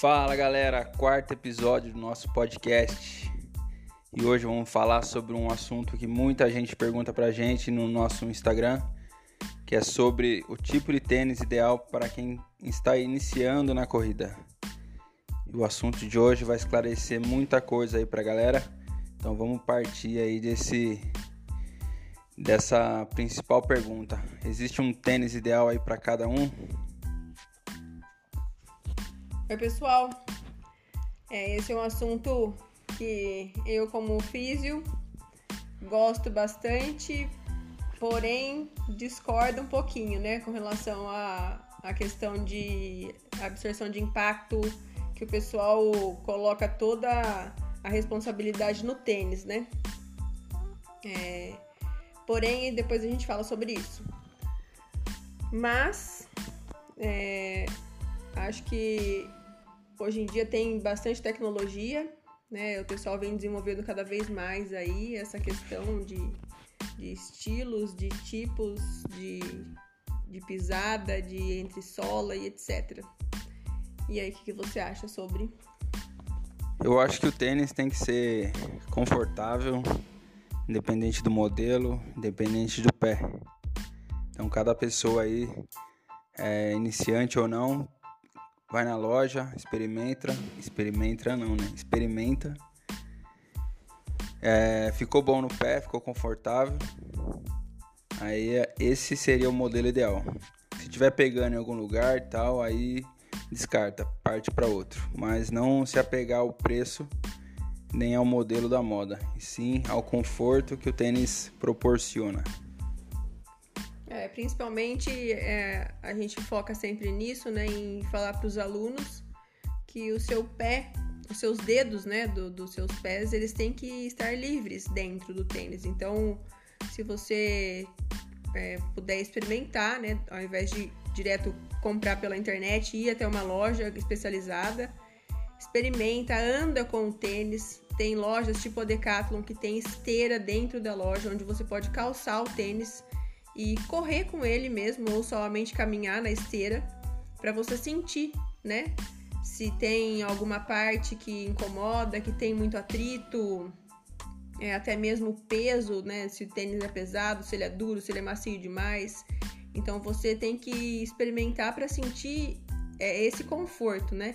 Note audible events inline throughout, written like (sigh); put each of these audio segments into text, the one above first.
Fala galera, quarto episódio do nosso podcast. E hoje vamos falar sobre um assunto que muita gente pergunta pra gente no nosso Instagram, que é sobre o tipo de tênis ideal para quem está iniciando na corrida. E o assunto de hoje vai esclarecer muita coisa aí pra galera. Então vamos partir aí desse dessa principal pergunta. Existe um tênis ideal aí para cada um? Oi, pessoal. É, esse é um assunto que eu, como físio, gosto bastante, porém discordo um pouquinho, né, com relação à, à questão de absorção de impacto, que o pessoal coloca toda a responsabilidade no tênis, né? É, porém, depois a gente fala sobre isso. Mas, é, acho que Hoje em dia tem bastante tecnologia, né? O pessoal vem desenvolvendo cada vez mais aí essa questão de, de estilos, de tipos de, de pisada, de entre-sola e etc. E aí, o que, que você acha sobre? Eu acho que o tênis tem que ser confortável, independente do modelo, independente do pé. Então, cada pessoa aí, é, iniciante ou não, vai na loja, experimenta, experimenta não, né? Experimenta. É, ficou bom no pé, ficou confortável. Aí esse seria o modelo ideal. Se tiver pegando em algum lugar e tal, aí descarta, parte para outro. Mas não se apegar ao preço nem ao modelo da moda, e sim ao conforto que o tênis proporciona. É, principalmente é, a gente foca sempre nisso, né, em falar para os alunos que o seu pé, os seus dedos, né, do, dos seus pés, eles têm que estar livres dentro do tênis. Então, se você é, puder experimentar, né, ao invés de direto comprar pela internet, ir até uma loja especializada, experimenta, anda com o tênis. Tem lojas tipo a Decathlon que tem esteira dentro da loja onde você pode calçar o tênis e correr com ele mesmo ou somente caminhar na esteira para você sentir, né? Se tem alguma parte que incomoda, que tem muito atrito, é, até mesmo o peso, né? Se o tênis é pesado, se ele é duro, se ele é macio demais. Então você tem que experimentar para sentir é, esse conforto, né?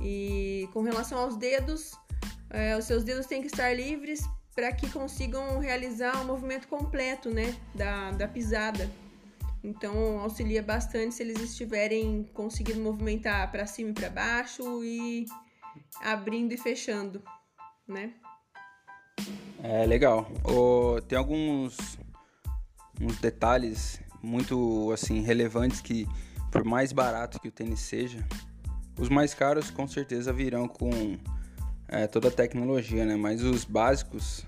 E com relação aos dedos, é, os seus dedos têm que estar livres para que consigam realizar o movimento completo né, da, da pisada. Então auxilia bastante se eles estiverem conseguindo movimentar para cima e para baixo e abrindo e fechando, né? É legal. Oh, tem alguns uns detalhes muito assim relevantes que por mais barato que o tênis seja, os mais caros com certeza virão com é, toda a tecnologia, né? Mas os básicos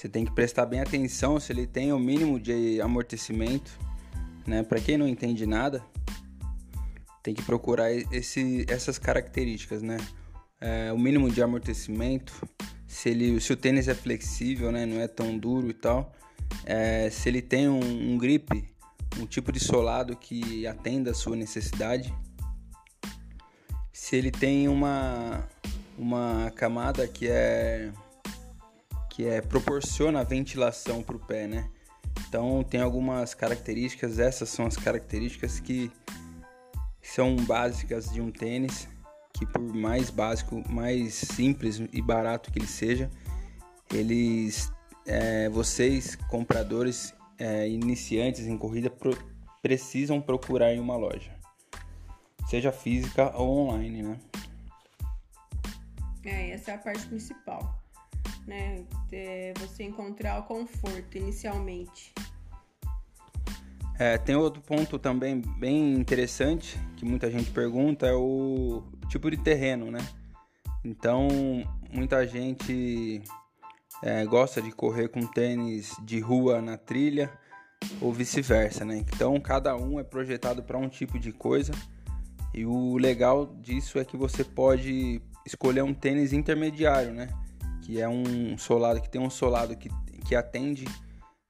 você tem que prestar bem atenção se ele tem o mínimo de amortecimento, né? Para quem não entende nada, tem que procurar esse, essas características, né? É, o mínimo de amortecimento, se, ele, se o tênis é flexível, né? Não é tão duro e tal. É, se ele tem um, um grip, um tipo de solado que atenda a sua necessidade. Se ele tem uma, uma camada que é que é proporciona ventilação para o pé, né? Então tem algumas características, essas são as características que são básicas de um tênis, que por mais básico, mais simples e barato que ele seja, eles, é, vocês compradores é, iniciantes em corrida pro, precisam procurar em uma loja, seja física ou online, né? É, essa é a parte principal né? É você encontrar o conforto inicialmente. É, tem outro ponto também bem interessante que muita gente pergunta é o tipo de terreno, né? Então muita gente é, gosta de correr com tênis de rua na trilha ou vice-versa, né? Então cada um é projetado para um tipo de coisa e o legal disso é que você pode escolher um tênis intermediário, né? Que é um solado que tem um solado que, que atende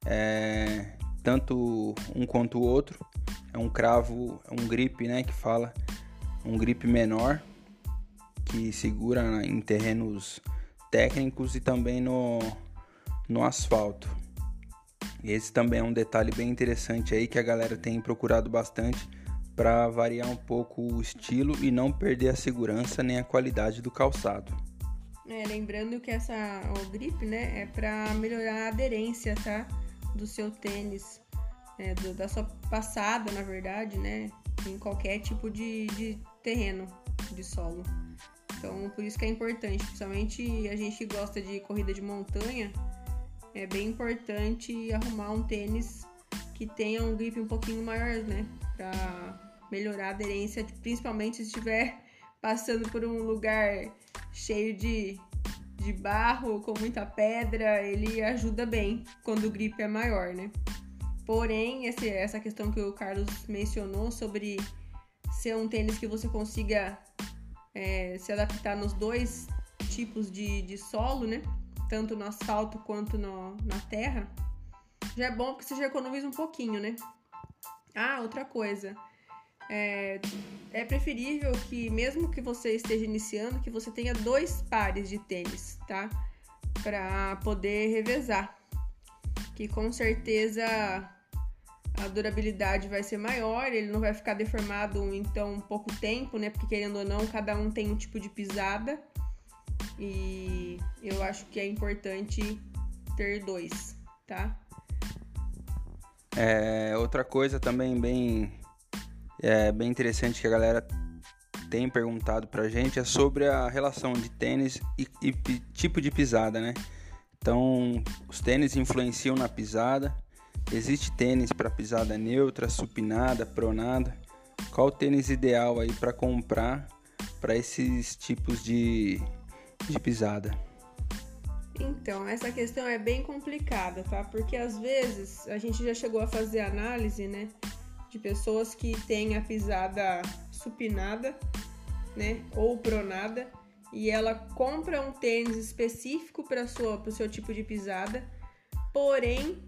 é, tanto um quanto o outro. É um cravo, é um grip, né, que fala, um grip menor que segura em terrenos técnicos e também no, no asfalto. Esse também é um detalhe bem interessante aí que a galera tem procurado bastante para variar um pouco o estilo e não perder a segurança nem a qualidade do calçado. É, lembrando que essa o grip, né, é para melhorar a aderência, tá, do seu tênis, é, do, da sua passada, na verdade, né, em qualquer tipo de, de terreno, de solo. Então, por isso que é importante, principalmente a gente que gosta de corrida de montanha, é bem importante arrumar um tênis que tenha um grip um pouquinho maior, né? Pra melhorar a aderência, principalmente se estiver (laughs) passando por um lugar cheio de, de barro, com muita pedra, ele ajuda bem quando o grip é maior, né? Porém, esse, essa questão que o Carlos mencionou sobre ser um tênis que você consiga é, se adaptar nos dois tipos de, de solo, né? tanto no asfalto quanto no, na terra, já é bom porque você já economiza um pouquinho, né? Ah, outra coisa. É, é preferível que, mesmo que você esteja iniciando, que você tenha dois pares de tênis, tá? Para poder revezar. Que com certeza a durabilidade vai ser maior, ele não vai ficar deformado em tão pouco tempo, né? Porque querendo ou não, cada um tem um tipo de pisada. E eu acho que é importante ter dois, tá? É, outra coisa também bem, é, bem interessante que a galera tem perguntado pra gente é sobre a relação de tênis e, e tipo de pisada, né? Então, os tênis influenciam na pisada. Existe tênis para pisada neutra, supinada, pronada. Qual o tênis ideal aí para comprar para esses tipos de, de pisada? Então, essa questão é bem complicada, tá? Porque às vezes a gente já chegou a fazer análise, né? De pessoas que têm a pisada supinada, né? Ou pronada, e ela compra um tênis específico para o seu tipo de pisada, porém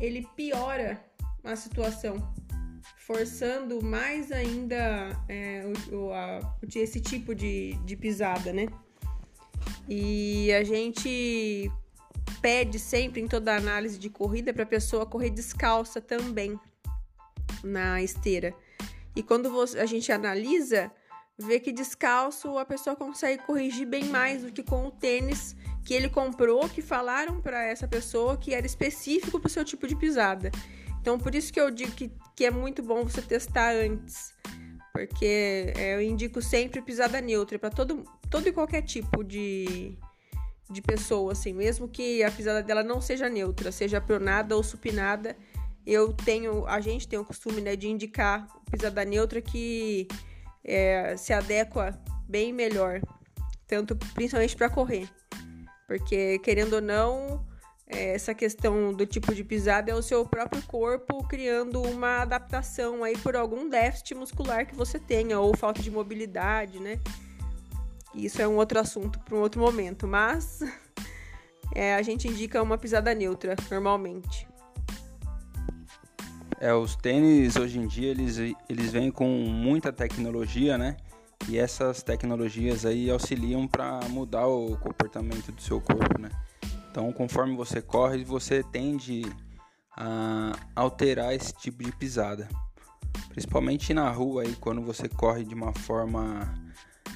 ele piora a situação, forçando mais ainda é, o, a, esse tipo de, de pisada, né? E a gente pede sempre em toda análise de corrida para a pessoa correr descalça também na esteira. E quando a gente analisa, vê que descalço a pessoa consegue corrigir bem mais do que com o tênis que ele comprou, que falaram para essa pessoa que era específico para o seu tipo de pisada. Então, por isso que eu digo que, que é muito bom você testar antes porque é, eu indico sempre pisada neutra para todo, todo e qualquer tipo de, de pessoa, assim, mesmo que a pisada dela não seja neutra, seja pronada ou supinada, eu tenho, a gente tem o costume, né, de indicar pisada neutra que é, se adequa bem melhor, tanto principalmente para correr, porque querendo ou não é, essa questão do tipo de pisada é o seu próprio corpo criando uma adaptação aí por algum déficit muscular que você tenha ou falta de mobilidade, né? Isso é um outro assunto para um outro momento, mas (laughs) é, a gente indica uma pisada neutra normalmente. É, os tênis hoje em dia eles, eles vêm com muita tecnologia, né? E essas tecnologias aí auxiliam para mudar o comportamento do seu corpo, né? Então, conforme você corre, você tende a alterar esse tipo de pisada. Principalmente na rua aí, quando você corre de uma forma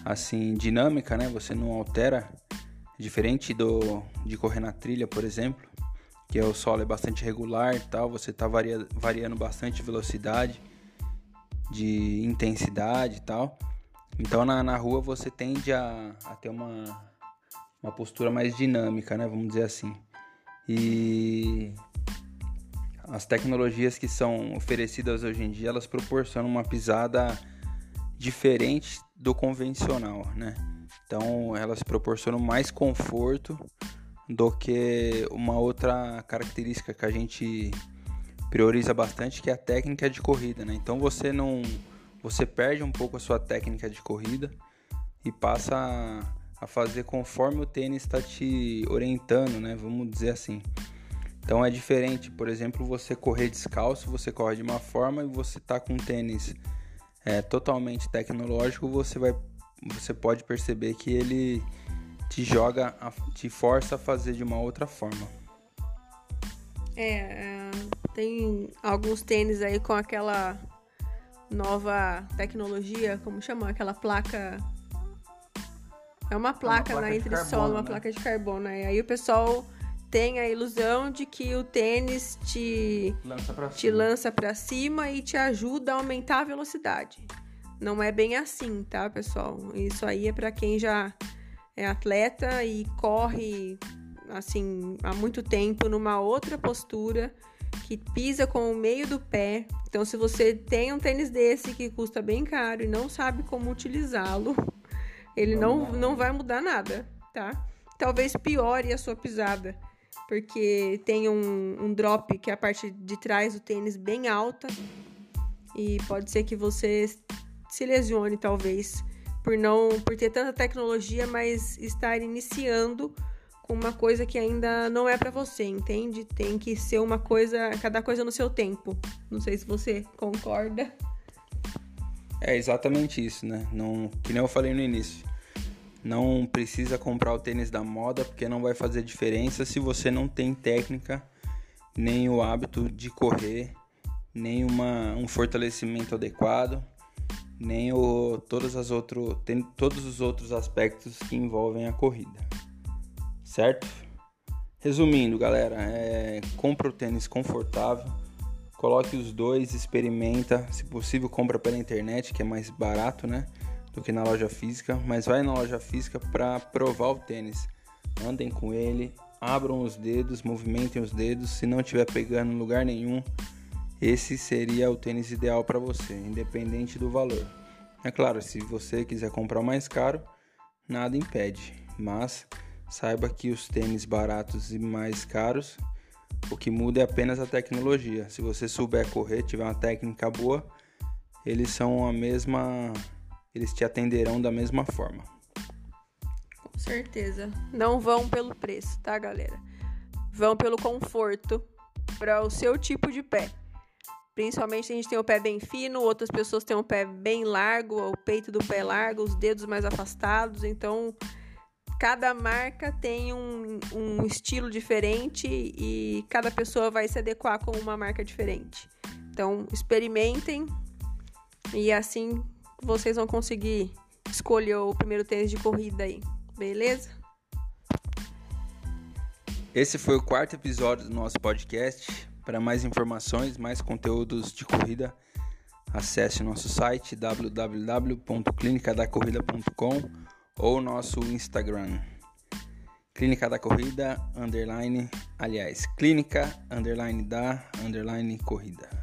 assim dinâmica, né? Você não altera, diferente do de correr na trilha, por exemplo, que é o solo é bastante regular e tal, você está varia, variando bastante velocidade, de intensidade e tal. Então na, na rua você tende a, a ter uma uma postura mais dinâmica, né? Vamos dizer assim. E as tecnologias que são oferecidas hoje em dia, elas proporcionam uma pisada diferente do convencional, né? Então, elas proporcionam mais conforto do que uma outra característica que a gente prioriza bastante, que é a técnica de corrida, né? Então, você não você perde um pouco a sua técnica de corrida e passa a fazer conforme o tênis está te orientando, né? Vamos dizer assim. Então é diferente, por exemplo, você correr descalço, você corre de uma forma e você tá com um tênis é, totalmente tecnológico, você vai você pode perceber que ele te joga, te força a fazer de uma outra forma. É, é, tem alguns tênis aí com aquela nova tecnologia, como chama? Aquela placa. É uma placa, é uma placa na entressola, uma né? placa de carbono. E aí o pessoal tem a ilusão de que o tênis te lança pra te cima. lança para cima e te ajuda a aumentar a velocidade. Não é bem assim, tá, pessoal? Isso aí é para quem já é atleta e corre assim há muito tempo numa outra postura que pisa com o meio do pé. Então, se você tem um tênis desse que custa bem caro e não sabe como utilizá-lo, ele não, não vai mudar nada, tá? Talvez piore a sua pisada, porque tem um, um drop que é a parte de trás do tênis bem alta e pode ser que você se lesione, talvez, por não por ter tanta tecnologia, mas estar iniciando uma coisa que ainda não é para você, entende? Tem que ser uma coisa, cada coisa no seu tempo. Não sei se você concorda. É exatamente isso, né? Não, que nem eu falei no início. Não precisa comprar o tênis da moda porque não vai fazer diferença se você não tem técnica, nem o hábito de correr, nem uma, um fortalecimento adequado, nem o, todas as outro, tem todos os outros aspectos que envolvem a corrida certo? Resumindo, galera, é, compra o tênis confortável, coloque os dois, experimenta, se possível compra pela internet, que é mais barato, né, do que na loja física, mas vai na loja física para provar o tênis. Andem com ele, abram os dedos, movimentem os dedos, se não estiver pegando em lugar nenhum, esse seria o tênis ideal para você, independente do valor. É claro, se você quiser comprar mais caro, nada impede, mas Saiba que os tênis baratos e mais caros, o que muda é apenas a tecnologia. Se você souber correr, tiver uma técnica boa, eles são a mesma, eles te atenderão da mesma forma. Com certeza. Não vão pelo preço, tá, galera? Vão pelo conforto para o seu tipo de pé. Principalmente a gente tem o pé bem fino, outras pessoas têm o pé bem largo, o peito do pé largo, os dedos mais afastados, então cada marca tem um, um estilo diferente e cada pessoa vai se adequar com uma marca diferente. Então, experimentem e assim vocês vão conseguir escolher o primeiro tênis de corrida aí, beleza? Esse foi o quarto episódio do nosso podcast. Para mais informações, mais conteúdos de corrida, acesse nosso site www.clinicadacorrida.com ou nosso Instagram. Clínica da Corrida, underline, aliás, clínica, underline da, underline corrida.